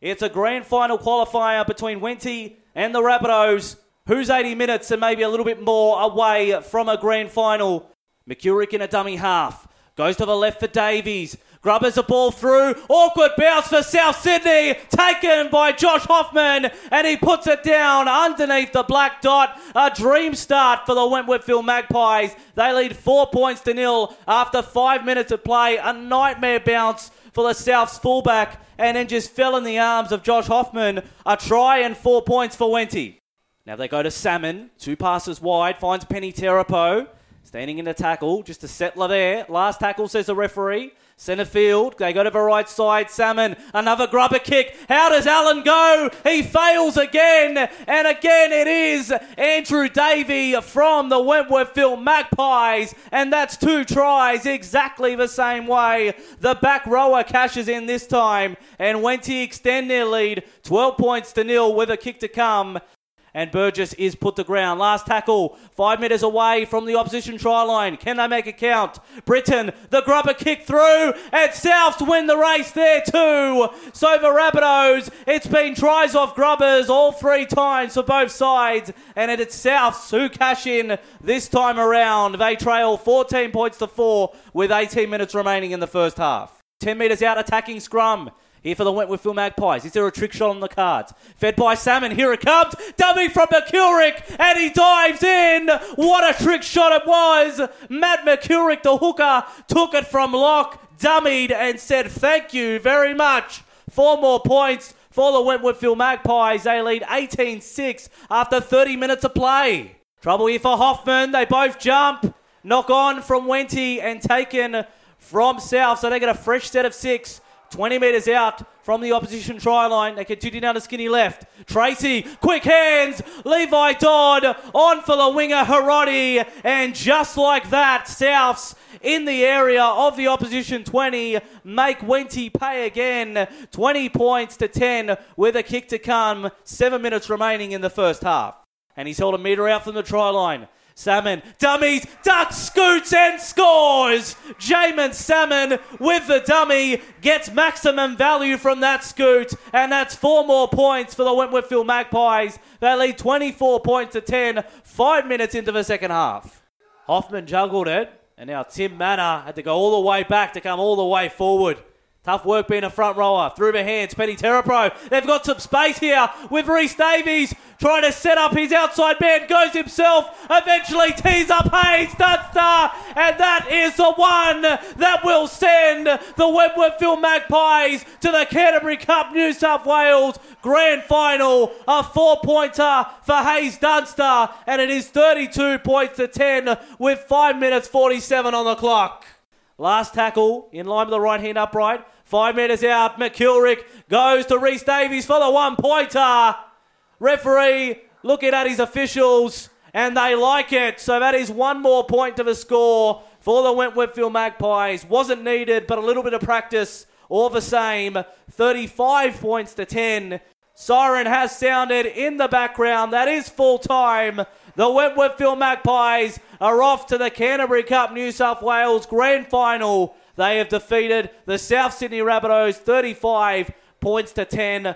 It's a grand final qualifier between Wenty and the Rabbitohs. Who's 80 minutes and maybe a little bit more away from a grand final? McCurick in a dummy half. Goes to the left for Davies. Grubbers a ball through. Awkward bounce for South Sydney. Taken by Josh Hoffman. And he puts it down underneath the black dot. A dream start for the Wentworthville Magpies. They lead four points to nil after five minutes of play. A nightmare bounce for the South's fullback. And then just fell in the arms of Josh Hoffman. A try and four points for Wenty. Now they go to Salmon. Two passes wide. Finds Penny Terapo. Standing in the tackle. Just a settler there. Last tackle, says the referee. Centre field, they go to the right side. Salmon, another grubber kick. How does Allen go? He fails again, and again it is Andrew Davey from the Wentworthville Magpies, and that's two tries exactly the same way. The back rower cashes in this time, and Wenty extend their lead 12 points to nil with a kick to come and Burgess is put to ground. Last tackle, five metres away from the opposition try line. Can they make a count? Britain, the grubber kick through, and Souths win the race there too. So the Rabbitohs, it's been tries off grubbers all three times for both sides, and it's Souths who cash in this time around. They trail 14 points to four with 18 minutes remaining in the first half. 10 metres out attacking scrum. Here for the Wentworthville Magpies. Is there a trick shot on the cards? Fed by Salmon. Here it comes. Dummy from McCurick. And he dives in. What a trick shot it was. Matt McCurick, the hooker, took it from lock, dummied, and said thank you very much. Four more points for the Wentworthville Magpies. They lead 18 6 after 30 minutes of play. Trouble here for Hoffman. They both jump. Knock on from Wenty and taken from South. So they get a fresh set of six. 20 metres out from the opposition try line. They continue down to skinny left. Tracy, quick hands. Levi Dodd on for the winger Harodi. And just like that, Souths in the area of the opposition 20 make Wenty pay again. 20 points to 10 with a kick to come. Seven minutes remaining in the first half. And he's held a metre out from the try line. Salmon, dummies, duck, scoots, and scores! Jamin Salmon with the dummy gets maximum value from that scoot, and that's four more points for the Wentworthville Magpies. They lead 24 points to 10, five minutes into the second half. Hoffman juggled it, and now Tim Manor had to go all the way back to come all the way forward. Tough work being a front rower. Through the hands, Penny Terrapro. They've got some space here with Reese Davies trying to set up his outside man. Goes himself. Eventually tees up Hayes Dunster. And that is the one that will send the Wentworthville Magpies to the Canterbury Cup New South Wales Grand Final. A four pointer for Hayes Dunster. And it is 32 points to 10 with 5 minutes 47 on the clock. Last tackle in line with the right hand upright. Five metres out. McKilrick goes to Reese Davies for the one pointer. Referee looking at his officials and they like it. So that is one more point to the score for the Wentworthville Magpies. Wasn't needed, but a little bit of practice all the same. 35 points to 10. Siren has sounded in the background. That is full time. The Wentworthville Magpies are off to the Canterbury Cup New South Wales Grand Final. They have defeated the South Sydney Rabbitohs 35 points to 10